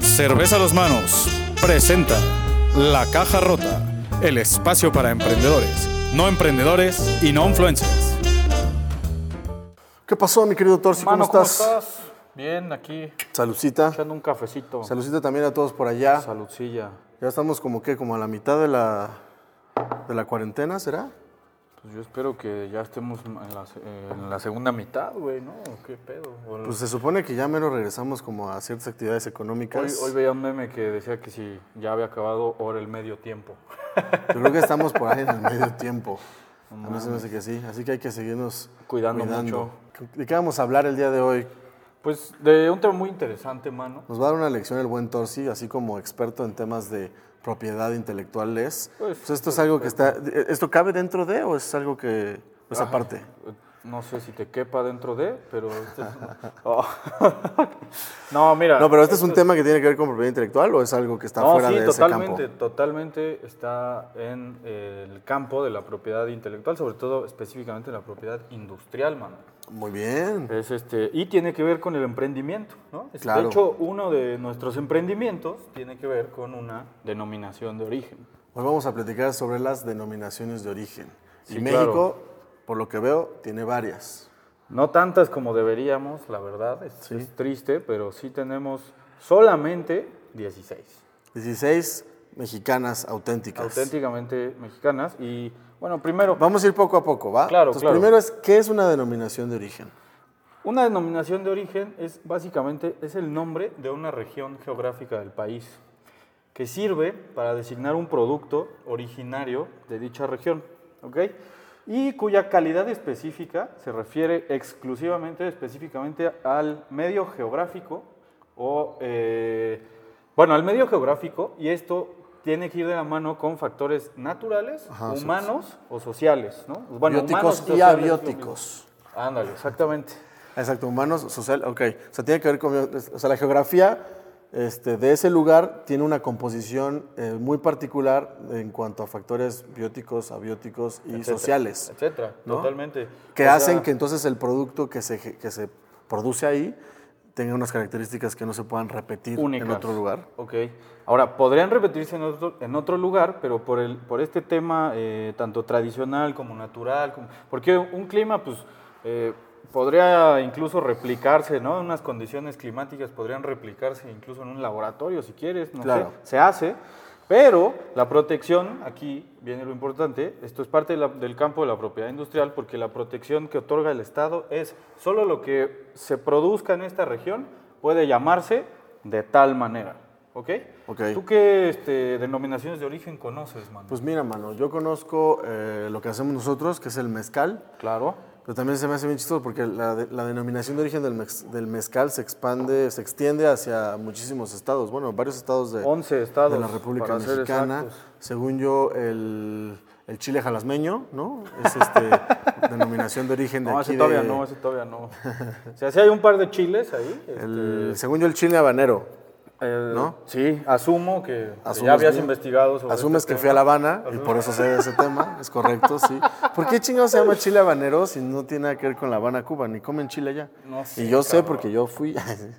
Cerveza a los manos presenta La Caja Rota, el espacio para emprendedores, no emprendedores y no influencers. ¿Qué pasó, mi querido Torsi? ¿Cómo Mano, ¿cómo estás? estás? Bien, aquí Saludcita. echando un cafecito. Saludcita también a todos por allá. Saludcilla. Ya estamos como que, como a la mitad de la, de la cuarentena, ¿será? Pues yo espero que ya estemos en la, en la segunda mitad, güey, ¿no? ¿Qué pedo? Pues se supone que ya menos regresamos como a ciertas actividades económicas. hoy veía un meme que decía que si ya había acabado ahora el medio tiempo. Yo creo que estamos por ahí en el medio tiempo. A mí se me hace que sí. Así que hay que seguirnos Cuidando mucho. ¿De qué vamos a hablar el día de hoy? Pues de un tema muy interesante, mano. Nos va a dar una lección el buen Torsi, así como experto en temas de propiedad intelectual es. Pues, Pues esto es algo que está... ¿Esto cabe dentro de o es algo que... es aparte? No sé si te quepa dentro de, pero... este es- Oh. no, mira. No, pero este es un tema que tiene que ver con propiedad intelectual o es algo que está No, fuera sí, de ese totalmente, campo. totalmente está en eh, el campo de la propiedad intelectual, sobre todo específicamente la propiedad industrial, mano. Muy bien. Es este, y tiene que ver con el emprendimiento, ¿no? Es- Claro. De hecho, uno de nuestros emprendimientos tiene que ver con una denominación de origen. Hoy vamos a platicar sobre las denominaciones de origen. Sí, y claro. Por lo que veo, tiene varias. No tantas como deberíamos, la verdad, es, es triste, pero sí tenemos solamente 16. 16 mexicanas auténticas. auténticamente mexicanas. Y bueno, primero, Vamos a ir poco a poco, ¿va? Claro, Entonces, claro. primero es, ¿qué es una denominación de origen? una denominación de origen es básicamente es el nombre de una región geográfica del país que sirve para designar un producto originario de dicha región, ¿ok? Y cuya calidad específica se refiere exclusivamente, específicamente al medio geográfico o, eh, bueno, al medio geográfico y esto tiene que ir de la mano con factores naturales, Ajá, sí, humanos o sociales, ¿no? Bueno, Bióticos humanos y abióticos. Ándale, exactamente. Exacto, humanos, social, ok. O sea, tiene que ver con, o sea, la geografía este, de ese lugar tiene una composición eh, muy particular en cuanto a factores bióticos, abióticos y etcétera, sociales, Etcétera, ¿no? totalmente. que O hacen sea, que entonces el producto que se, que se produce ahí tenga unas características que no se puedan repetir únicas. en otro lugar. Ok. Ahora, podrían repetirse en otro, en otro lugar, pero por, el, por este tema eh, tanto tradicional como natural, como- porque un clima, pues, eh, podría incluso replicarse, ¿no? Unas condiciones climáticas podrían replicarse incluso en un laboratorio, si quieres, no Claro. sé. Se hace, pero la protección, aquí viene lo importante, esto es parte de la- del campo de la propiedad industrial, porque la protección que otorga el Estado es solo lo que se produzca en esta región puede llamarse de tal manera. ¿Ok? Ok. ¿Tú qué este, denominaciones de origen conoces, mano? Pues mira, mano, yo conozco eh, lo que hacemos nosotros, que es el mezcal, claro. Pero también se me hace bien chistoso porque la, de- la denominación de origen del, mezcal se expande, se extiende hacia muchísimos estados, bueno, varios estados de, 11 estados. de la República Mexicana. Según yo, el, el chile jalasmeño, ¿no? Es este, denominación de origen de No, aquí ese todavía de- no, ese todavía no. o sea, sí hay un par de chiles ahí. el- este, según yo, el chile habanero. El- ¿no? Sí, asumo que que Asumes ya habías investigado sobre Asumes este que fui a La. Habana y por eso sé de ese tema, es correcto, sí. ¿Por qué chingado se llama chile habanero si no tiene nada que ver con La Habana, Cuba? Ni comen chile allá. No sé, y yo sé porque yo fui.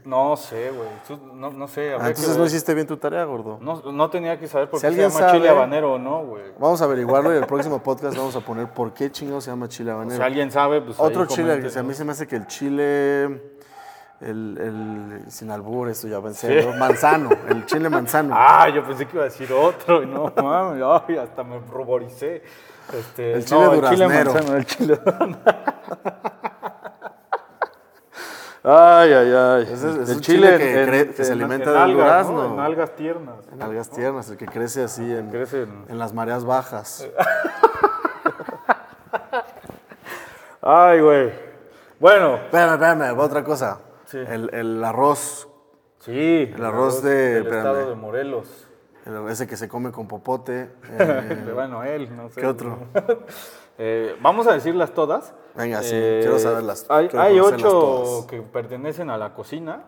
No sé, güey. No, no sé. Ah, entonces no hiciste bien tu tarea, gordo. No, no tenía que saber por Si qué se llama chile sabe- habanero o no, güey. Vamos a averiguarlo y el próximo podcast vamos a poner por qué chingado se llama chile habanero. Si alguien sabe, pues Otro ahí chile, comente, que a mí se me hace que el chile, el, el sin albur, esto ya pensé, ¿no? manzano, el chile manzano. Ah, yo pensé que iba a decir otro y no mames, ay, hasta me ruboricé. Este, El chile no, el chile duraznero. manzano, el chile Ay, ay, ay. Ese es- es el chile que en- que se en- alimenta en del algas, durazno. ¿no? En algas tiernas. En algas tiernas, el que crece así en, Crece en- en las mareas bajas. Ay, güey. Bueno, Espérame, espérame, otra cosa. Sí. El, el arroz, sí. El arroz de- del espérame. estado de Morelos. el- ese que se come con popote. eh, bueno, él, no sé. ¿Qué otro? Eh, Vamos a decirlas todas. Eh, Venga, sí, quiero saberlas, Hay, quiero hay ocho todas. que pertenecen a la cocina,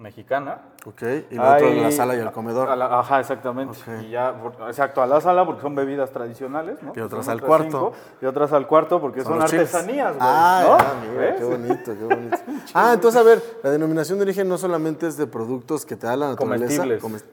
mexicana. Ok, y lo otro Hay- la sala y el comedor. la- ajá, exactamente. Y ya, por- exacto, a la sala porque son bebidas tradicionales, ¿no? Y otras Son al cuarto. cinco, y otras al cuarto porque son, artesanías, güey. Ah, ¿no? qué bonito, qué bonito. ah, entonces, a ver, la denominación de origen no solamente es de productos que te da la naturaleza. Comestibles. comes-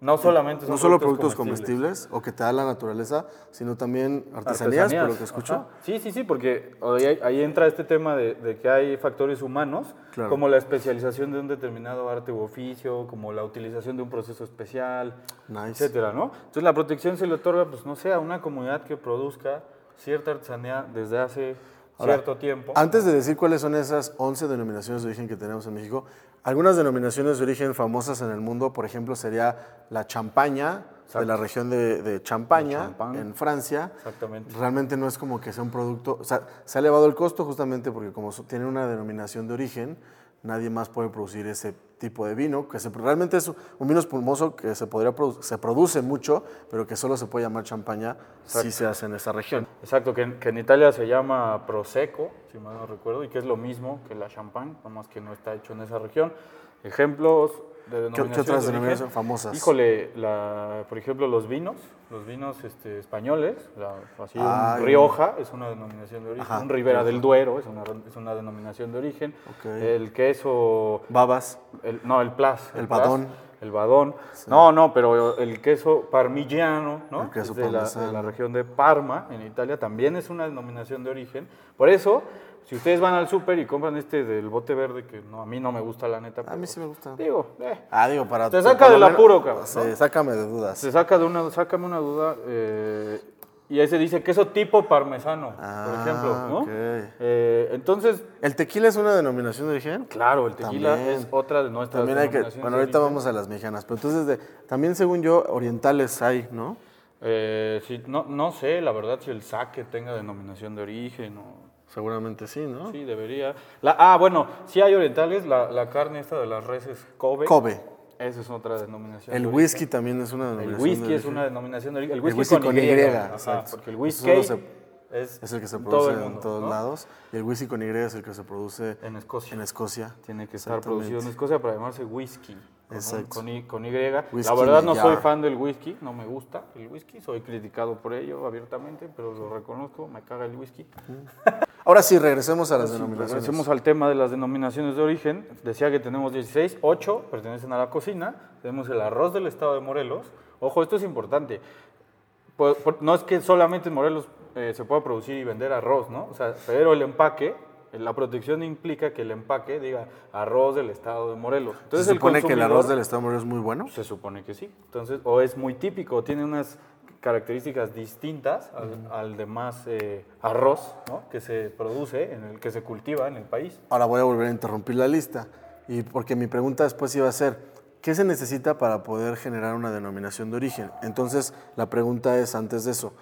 No solamente son no solo productos comestibles. o que te da la naturaleza, sino también artesanías, por lo que escucho. Ajá. Sí, sí, sí, porque ahí, ahí entra este tema de, de que hay factores humanos, Claro. como la especialización de un determinado arte u oficio, como la utilización de un proceso especial, Nice. etcétera, ¿no? Entonces la protección se le otorga, pues no sé, a una comunidad que produzca cierta artesanía desde hace Ahora, cierto tiempo. Antes de decir cuáles son esas 11 denominaciones de origen que tenemos en México, algunas denominaciones de origen famosas en el mundo, por ejemplo, sería la champaña de la región de, de Champaña, en Francia. Exactamente. Realmente no es como que sea un producto, o sea, se ha elevado el costo justamente porque como tiene una denominación de origen, nadie más puede producir ese tipo de vino, que se- realmente es un vino espumoso que se, podría produ- se produce mucho, pero que solo se puede llamar champaña si se hace en esa región. Exacto, que, en- que en Italia se llama Prosecco, si mal no recuerdo, y que es lo mismo que la champagne, nomás que no está hecho en esa región. Ejemplos de denominaciones. otras de origen. denominaciones famosas? Híjole, la, por ejemplo, los vinos, los vinos este, españoles, la- así Ah, un Rioja es una denominación de origen, Ajá, un Ribera del Duero es una, es una denominación de origen, Ok. el queso Babas. el- no, el Plas. El Plas, Badón. El badón. No, no, pero el queso parmigiano, ¿no? El queso Es de la, de la región de Parma, en Italia, también es una denominación de origen. Por eso, si ustedes van al súper y compran este del bote verde, que no, a mí no me gusta la neta. A mí sí me gusta. Digo, eh, Ah, digo, para... Te saca del menos- apuro, cabrón, Sí, ¿no? sácame de dudas. se saca de una, sácame una duda. eh, y ahí se dice queso tipo parmesano, por Ah, ejemplo, ¿no? ok. Eh, entonces, ¿El tequila es una denominación de origen? claro, el tequila También. es otra de nuestras También hay que... Bueno, ahorita vamos a las mexicanas, pero entonces, de, también según yo, orientales hay, ¿no? Eh, sí, no, no sé, la verdad, si el saque tenga denominación de origen o... Seguramente sí, ¿no? Sí, debería. La, ah, bueno, sí hay orientales, la, la carne esta de las reses Kobe. Kobe. Esa es otra denominación. El de whisky también es una origen. El denominación whisky de es una denominación de origen. El El whisky, whisky con, con Y. Y, ajá, exacto. Porque el whisky se- es, Es el que se produce todo el en todos ¿no? lados. Y el whisky con Y es el que se produce En Escocia. en Escocia. Tiene que estar producido en Escocia para llamarse whisky. Exacto. con, y, con Y. Whisky la verdad no soy fan del whisky, no me gusta el whisky, soy criticado por ello abiertamente, pero lo reconozco, me caga el whisky. Ahora sí, regresemos a las denominaciones. Regresemos al tema de las denominaciones de origen. Decía que tenemos 16, 8 pertenecen a la cocina. Tenemos el arroz del estado de Morelos. Ojo, esto es importante. Por- por- no es que solamente en Morelos eh, se pueda producir y vender arroz, ¿no? O sea, pero el empaque, la protección implica que el empaque diga arroz del estado de Morelos. Entonces, ¿Se supone el que el arroz del Estado de Morelos es muy bueno? se supone que sí. Entonces, o es muy típico, tiene unas características distintas al, al demás eh, arroz ¿no? que se produce, en el que se cultiva en el país. Ahora voy a volver a interrumpir la lista. Y porque mi pregunta después iba a ser, ¿qué se necesita para poder generar una denominación de origen? Entonces, la pregunta es antes de eso,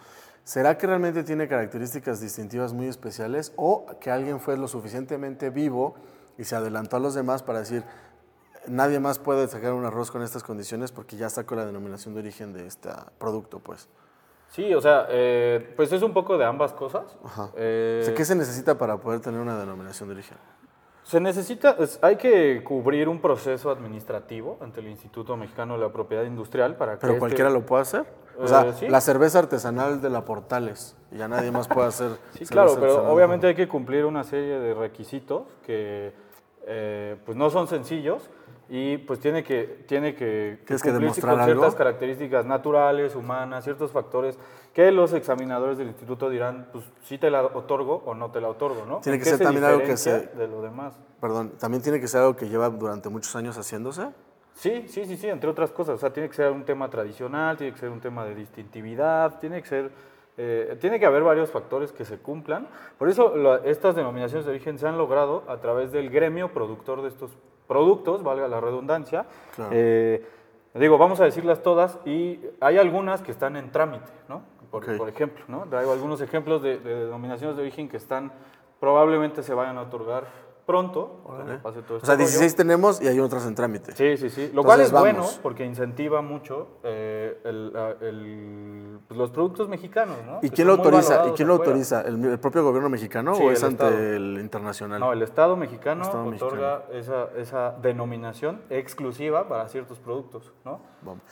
¿será que realmente tiene características distintivas muy especiales o que alguien fue lo suficientemente vivo y se adelantó a los demás para decir, nadie más puede sacar un arroz con estas condiciones porque ya sacó la denominación de origen de este producto, pues? Sí, o sea, eh, pues es un poco de ambas cosas. Ajá. Eh, O sea, ¿Qué se necesita para poder tener una denominación de origen? Se necesita, es- hay que cubrir un proceso administrativo ante el Instituto Mexicano de la Propiedad Industrial para que ¿Pero este- cualquiera lo puede hacer? O Eh, sea, sí. la cerveza artesanal de la Portales, ya nadie más puede hacer. Sí, claro, pero obviamente hay que cumplir una serie de requisitos que eh, pues no son sencillos y pues tiene que, tiene que, ¿Tienes que cumplirse demostrar con ciertas características naturales, humanas, ciertos factores que los examinadores del instituto dirán, pues sí te la otorgo o no te la otorgo, ¿no? Tiene ¿En que ser se también algo que se- de lo demás. Perdón, también tiene que ser algo que lleva durante muchos años haciéndose. Sí, sí, sí, sí, entre otras cosas. O sea, tiene que ser un tema tradicional, tiene que ser un tema de distintividad, tiene que ser, eh, tiene que haber varios factores que se cumplan. Por eso la- estas denominaciones de origen se han logrado a través del gremio productor de estos productos, valga la redundancia. Claro. Eh, digo, vamos a decirlas todas y hay algunas que están en trámite, ¿no? Por, por ejemplo, ¿no? Traigo algunos ejemplos de, de denominaciones de origen que están, probablemente se vayan a otorgar pronto, pase todo O este sea, rollo. 16 tenemos y hay otras en trámite. Sí, sí, sí. Lo cual es bueno porque incentiva mucho eh, el- el- pues, los productos mexicanos, ¿no? ¿Y Que quién lo autoriza? ¿Y quién lo afuera. autoriza? ¿El, el propio gobierno mexicano Sí, o es ante Estado. el internacional? No, el Estado mexicano Estado otorga Esa, esa denominación exclusiva para ciertos productos, ¿no?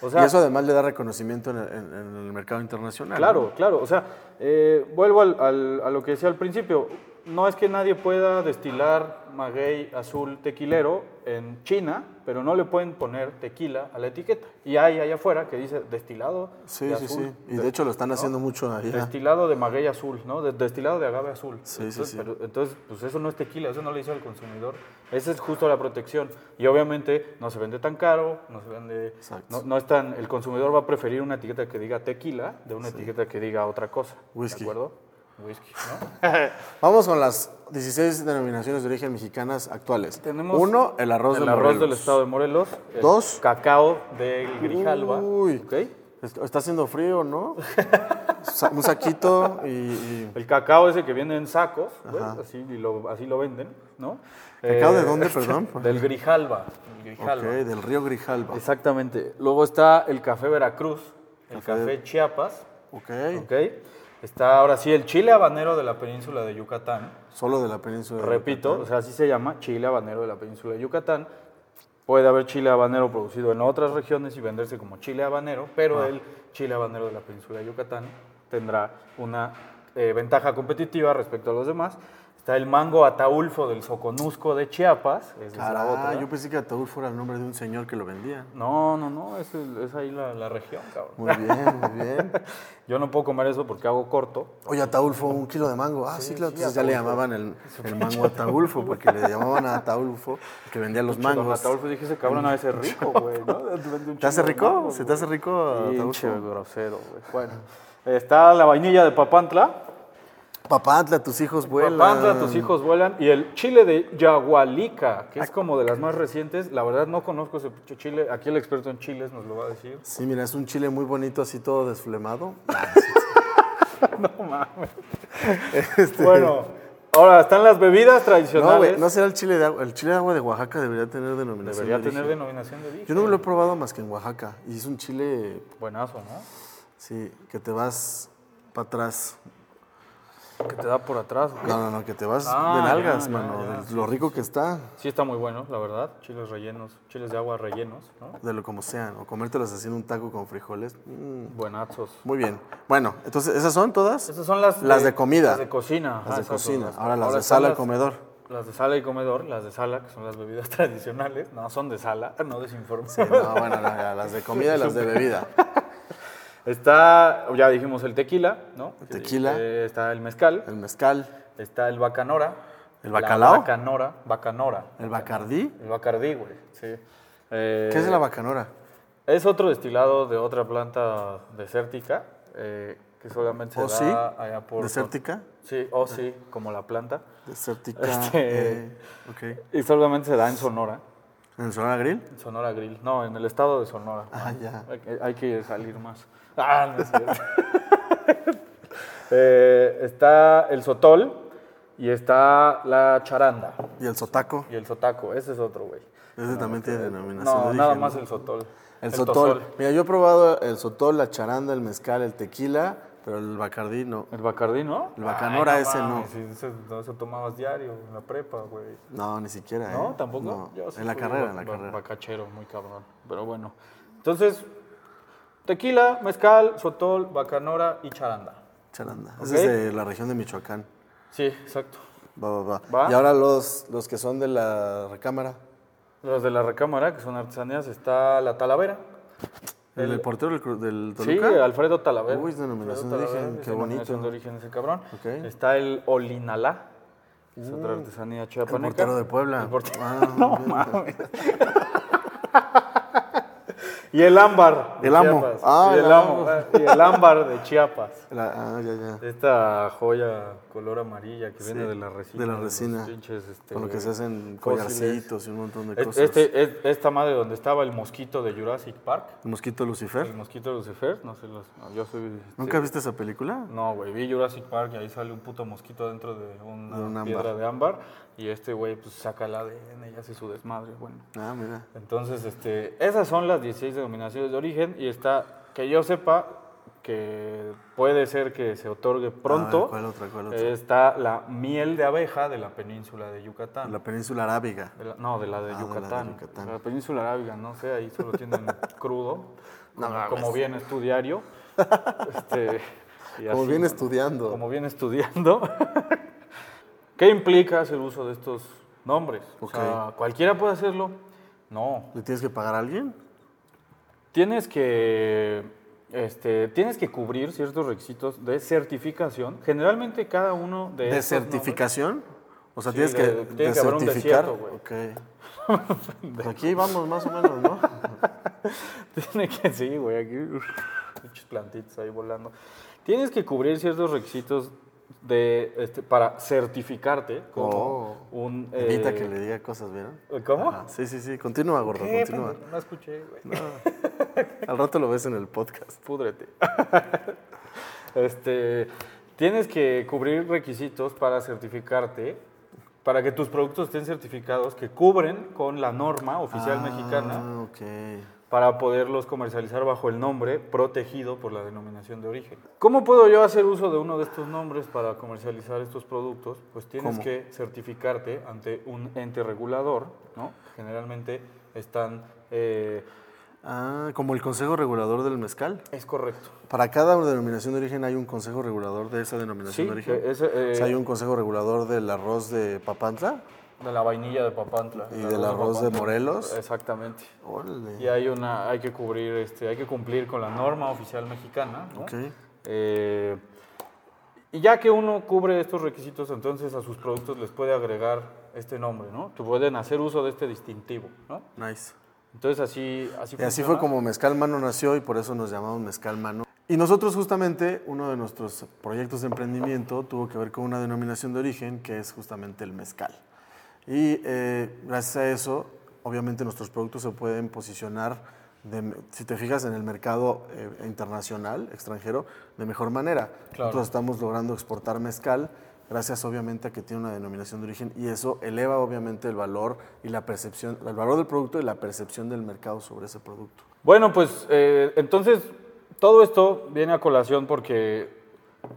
O sea, y eso además le da reconocimiento en el, en- en el mercado internacional. Claro, claro. O sea, eh, vuelvo al- al- a lo que decía al principio. No es que nadie pueda destilar maguey azul tequilero en China, pero no le pueden poner tequila a la etiqueta. Y hay allá afuera que dice destilado Sí, de sí, azul. sí. Y de hecho lo están haciendo mucho allá. Destilado de maguey azul, ¿no? De- destilado de agave azul. Sí, sí, entonces, sí. pero- entonces, pues eso no es tequila, eso no le dice al consumidor. Esa es justo la protección. Y obviamente no se vende tan caro, no se vende... Exacto. No, no es tan... El consumidor va a preferir una etiqueta que diga tequila de una etiqueta que diga otra cosa. Whisky. ¿De acuerdo? Whisky, ¿no? Vamos con las 16 denominaciones de origen mexicanas actuales. Tenemos Uno, el arroz el de arroz Morelos. del estado de Morelos. el Dos. Cacao del Grijalba. Uy. ¿ok? Es- Está haciendo frío, ¿no? Un saquito y, y- El cacao ese que viene en sacos, ¿ves? así, y lo, así lo venden, ¿no? ¿Cacao de Eh, dónde, perdón? Del Grijalba. del río Grijalba. Exactamente. Luego está el café Veracruz, el Café- café Chiapas, Ok. ¿ok? Está ahora sí el chile habanero de la península de Yucatán. Solo de la península. de Repito, Yucatán. o sea, así se llama chile habanero de la península de Yucatán. Puede haber chile habanero producido en otras regiones y venderse como chile habanero, Ah. pero el chile habanero de la península de Yucatán tendrá una eh, ventaja competitiva respecto a los demás. Está el mango ataulfo del Soconusco de Chiapas, es Caray, otra. yo pensé que Ataúd fuera el nombre de un señor que lo vendía. No, no, no, es, el- es ahí la, la región, cabrón. Muy bien, muy bien. Yo no puedo comer eso porque hago corto. Oye, Ataulfo, un kilo de mango. Ah, sí, claro. sí, Entonces ya le Ataulfo. llamaban el, el mango Ataulfo, porque le llamaban a Ataulfo, que vendía los Don mangos. Ataulfo dije, ese cabrón de ser rico, güey, ¿no? ¿Te hace rico? mangos, ¿Se te hace rico Ataulfo? grosero, güey. Bueno, está la vainilla de Papantla. Papantla, tus hijos vuelan. Papantla, tus hijos vuelan. Y el chile de Yagualica, que es como de las más recientes. La verdad no conozco ese chile. Aquí el experto en chiles nos lo va a decir. Sí, mira, es un chile muy bonito, así todo desflemado. No mames. Bueno, ahora están las bebidas No, tradicionales. güey, no será el chile de agua. El chile de agua de Oaxaca debería tener denominación Debería de tener origen. denominación de origen. Yo no lo he probado más que en Oaxaca. Y es un chile, Buenazo, ¿no? sí, que te vas para atrás. Que te da por atrás. ¿o qué? No, no, no, que te vas Ah, de nalgas, ya, mano. ya, de lo rico que está, Sí está muy bueno, la verdad. Chiles rellenos, chiles de agua rellenos, ¿no? de lo como sean. O comértelos en un taco con frijoles. mm, Buenazos. muy bien. Bueno, entonces, ¿esas son todas? Esas son las Las de comida. Las de cocina. Las ajá, de cocina. Ahora las de sala y comedor. Las de sala y comedor, las de sala, que son las bebidas tradicionales. No, son de sala, no desinformo. Sí, no, bueno, no, ya, las de comida y las de bebida. Está, ya dijimos el tequila, ¿no? El tequila. Eh, está el mezcal, El mezcal, está el bacanora. ¿El la bacalao? bacanora, bacanora. el bacardí. El bacardí, güey, sí. Eh, ¿Qué es la bacanora? Es otro destilado de otra planta desértica eh, que solamente se ¿Oh, da sí? allá por... ¿Desértica? Sí, o sí, como la planta. Desértica. Este- eh, ok. Y solamente se da en Sonora, ¿En Sonora Grill? en Sonora Grill. No, en el estado de Sonora. Ah, ya. Hay que salir más. Ah, no es cierto. Eh, está el sotol y está la charanda ¿Y el sotaco? y el sotaco. Ese es otro, güey. Ese también tiene denominación No, de nada origen, más ¿no? el sotol. El, sotol. Mira, yo he probado el sotol, la charanda, el mezcal, el tequila, pero el bacardí no. El Bacardí, ¿no? El Bacanora Ay, ese no. si ese, no, eso tomabas diario en la prepa, güey. No, ni siquiera. ¿No? ¿eh? ¿Tampoco? No. Yo en la carrera, en la carrera. Bacachero, muy cabrón. Pero bueno. Entonces, tequila, mezcal, sotol, bacanora y charanda. Charanda. Ese es de la región de Michoacán. Sí, exacto. Va, va, va. Va. Y ahora los, los que son de la recámara. Los de la recámara, que son artesanías, está la talavera. El, El- Portero del, del Sí, Toluca. Alfredo Talavera. Uy, es denominación de origen, qué es denominación bonito. de origen ese cabrón. Está el Olinalá, que es otra artesanía el chiapaneca. portero de Puebla. El portero- Ah, no mames. y el ámbar. de El amo. Chiapas. Ah, y, el el amo. amo, y el ámbar de Chiapas. La- ah, ya, ya. Esta joya color amarilla que viene de la resina. de la resina, pinches, este, Con lo que se hacen collarcitos y un montón de cosas. Este, es- esta madre donde estaba el mosquito de Jurassic Park, ¿El mosquito Lucifer? el mosquito Lucifer, no sé, los, no, yo soy... ¿Nunca sí. viste esa película? No, güey, vi Jurassic Park y ahí sale un puto mosquito dentro de una De un ámbar. piedra de ámbar y este güey pues saca el ADN y hace su desmadre, bueno. Ah, mira. Entonces, este, esas son las 16 denominaciones de origen y está, que yo sepa, que puede ser que se otorgue pronto. Ah, ¿cuál otra, cuál otra? Está la miel de abeja de la península de Yucatán. La península arábiga. De la- no, de la de, Ah, de la de Yucatán. Yucatán. La península arábiga, no sé, ahí solo tienen crudo, No como, mames. como bien estudiario. Este, Como ¿no? estudiando. Como bien estudiando. ¿Qué implica hacer uso de estos nombres? O sea, ¿cualquiera puede hacerlo? No. ¿Le tienes que pagar a alguien? Tienes que, este, tienes que cubrir ciertos requisitos de certificación. Generalmente cada uno de ¿De certificación? O sea, Sí, tienes de- que, de que haber un certificar. desierto, güey. Ok. Pues aquí vamos más o menos, ¿no? Tiene que, sí, güey, aquí, muchos plantitos ahí volando. Tienes que cubrir ciertos requisitos de, este, para certificarte como Oh. un... Evita eh, que le diga cosas, ¿vieron? ¿Cómo? Ajá, Sí, sí, sí. Continúa, gordo, ¿Qué, continúa. pendejo? No escuché, güey. Al rato lo ves en el podcast. Púdrete. este, tienes que cubrir requisitos para certificarte, para que tus productos estén certificados, que cubren con la norma oficial mexicana, Ah, ok. para poderlos comercializar bajo el nombre protegido por la denominación de origen. ¿Cómo puedo yo hacer uso de uno de estos nombres para comercializar estos productos? Pues tienes ¿Cómo? que certificarte ante un ente regulador, ¿no? Generalmente están... eh, Ah, como el Consejo Regulador del Mezcal. es correcto. Para cada denominación de origen hay un Consejo Regulador de esa denominación Sí, de origen. que ese, eh, O sea, hay un Consejo Regulador del arroz de Papantla. De la vainilla de Papantla. ¿Y el del arroz de. Morelos? Exactamente. Órale. Y hay una, hay que cubrir, este, hay que cumplir con la norma oficial mexicana, ¿no? Ok. Eh, y ya que uno cubre estos requisitos, entonces a sus productos les puede agregar este nombre, ¿no? Que pueden hacer uso de este distintivo, ¿no? Nice. Entonces así, así Y así funciona. fue como Mezcal Mano nació y por eso nos llamamos Mezcal Mano. Y nosotros justamente, uno de nuestros proyectos de emprendimiento tuvo que ver con una denominación de origen que es justamente el mezcal. Y eh, gracias a eso, obviamente nuestros productos se pueden posicionar, de- si te fijas, en el mercado eh, internacional, extranjero, de mejor manera. Nosotros estamos logrando exportar mezcal gracias obviamente a que tiene una denominación de origen y eso eleva obviamente el valor y la percepción, el valor del producto y la percepción del mercado sobre ese producto. Bueno, pues eh, entonces todo esto viene a colación porque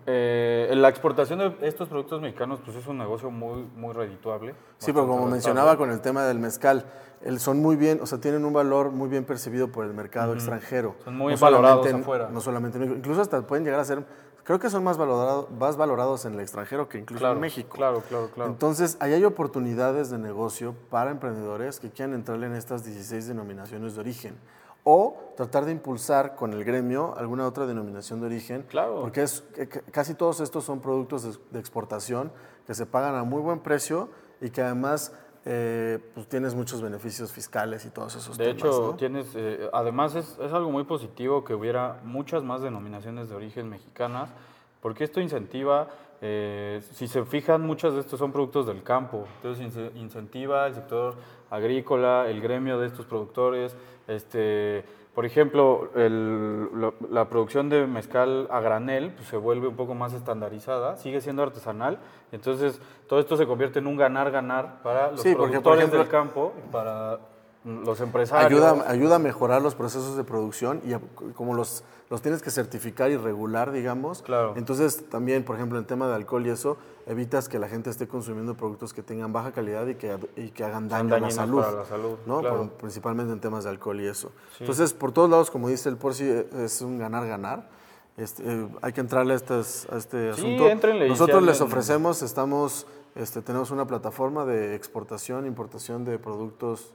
eh, la exportación de estos productos mexicanos pues es un negocio muy, muy redituable. Sí, pero como mencionaba con el tema del mezcal, el- son muy bien, o sea, tienen un valor muy bien percibido por el mercado extranjero. Son muy No valorados en- afuera. No solamente en México, incluso hasta pueden llegar a ser, creo que son más valorados, más valorados en el extranjero que incluso Claro, en México. Claro, claro, claro. Entonces, ahí hay oportunidades de negocio para emprendedores que quieran entrarle en estas 16 denominaciones de origen o tratar de impulsar con el gremio alguna otra denominación de origen. Claro. Porque es, que casi todos estos son productos de exportación que se pagan a muy buen precio y que además eh, pues tienes muchos beneficios fiscales y todos esos De temas. hecho, ¿no? tienes, eh, además es, es algo muy positivo que hubiera muchas más denominaciones de origen mexicanas, porque esto incentiva, eh, si se fijan, muchos de estos son productos del campo, entonces ince- incentiva el sector agrícola, el gremio de estos productores, este, por ejemplo, el- la producción de mezcal a granel pues, se vuelve un poco más estandarizada, sigue siendo artesanal, entonces todo esto se convierte en un ganar-ganar para los Sí, porque, por productores ejemplo, del campo y para los empresarios. Ayuda, ayuda a mejorar los procesos de producción y a- como los, los tienes que certificar y regular, digamos. Claro. Entonces también, por ejemplo, en tema de alcohol y eso, evitas que la gente esté consumiendo productos que tengan baja calidad y que, y que hagan daño a la salud. para la salud, ¿no? claro. Por- principalmente en temas de alcohol y eso. Entonces, por todos lados, como dice el Porci, es un ganar-ganar. Este, eh, hay que entrarle a, estas- a este Sí, asunto. éntrenle y Nosotros les ofrecemos, estamos, este, tenemos una plataforma de exportación, importación de productos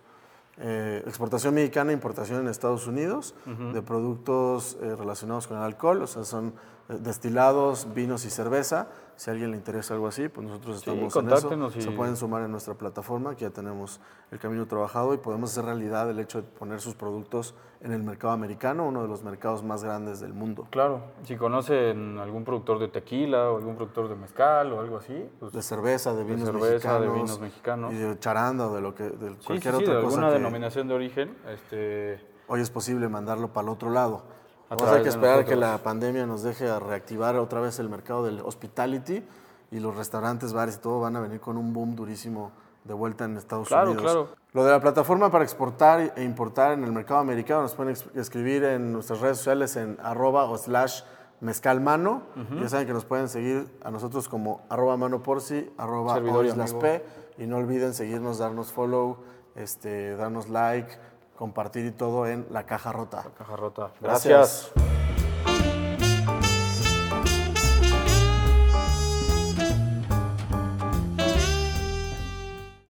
eh, exportación mexicana, importación en Estados Unidos de productos eh, relacionados con el alcohol, o sea, son eh, destilados, vinos y cerveza, Si a alguien le interesa algo así, pues nosotros Sí, estamos en contáctenos eso. y- Se pueden sumar en nuestra plataforma, que ya tenemos el camino trabajado y podemos hacer realidad el hecho de poner sus productos en el mercado americano, uno de los mercados más grandes del mundo. Claro, si conocen algún productor de tequila o algún productor de mezcal o algo así, pues De cerveza, de vinos cerveza, de mexicanos. vinos mexicanos. Y de charanda o de lo que, de sí, sí, cualquier sí, otra de cosa alguna que denominación de origen, este, hoy es posible mandarlo para el otro lado. Vamos a través que esperar que la pandemia nos deje a reactivar otra vez el mercado del hospitality y los restaurantes, bares y todo van a venir con un boom durísimo de vuelta en Estados Claro, Unidos. claro. Lo de la plataforma para exportar e importar en el mercado americano nos pueden escribir en nuestras redes sociales en arroba o slash mezcalmano. Ya saben que nos pueden seguir a nosotros como arroba mano porci, arroba Servidor y Oislas amigo. P. Y no olviden seguirnos, darnos follow, este, darnos like, compartir y todo en La Caja Rota. caja rota. Gracias. Gracias.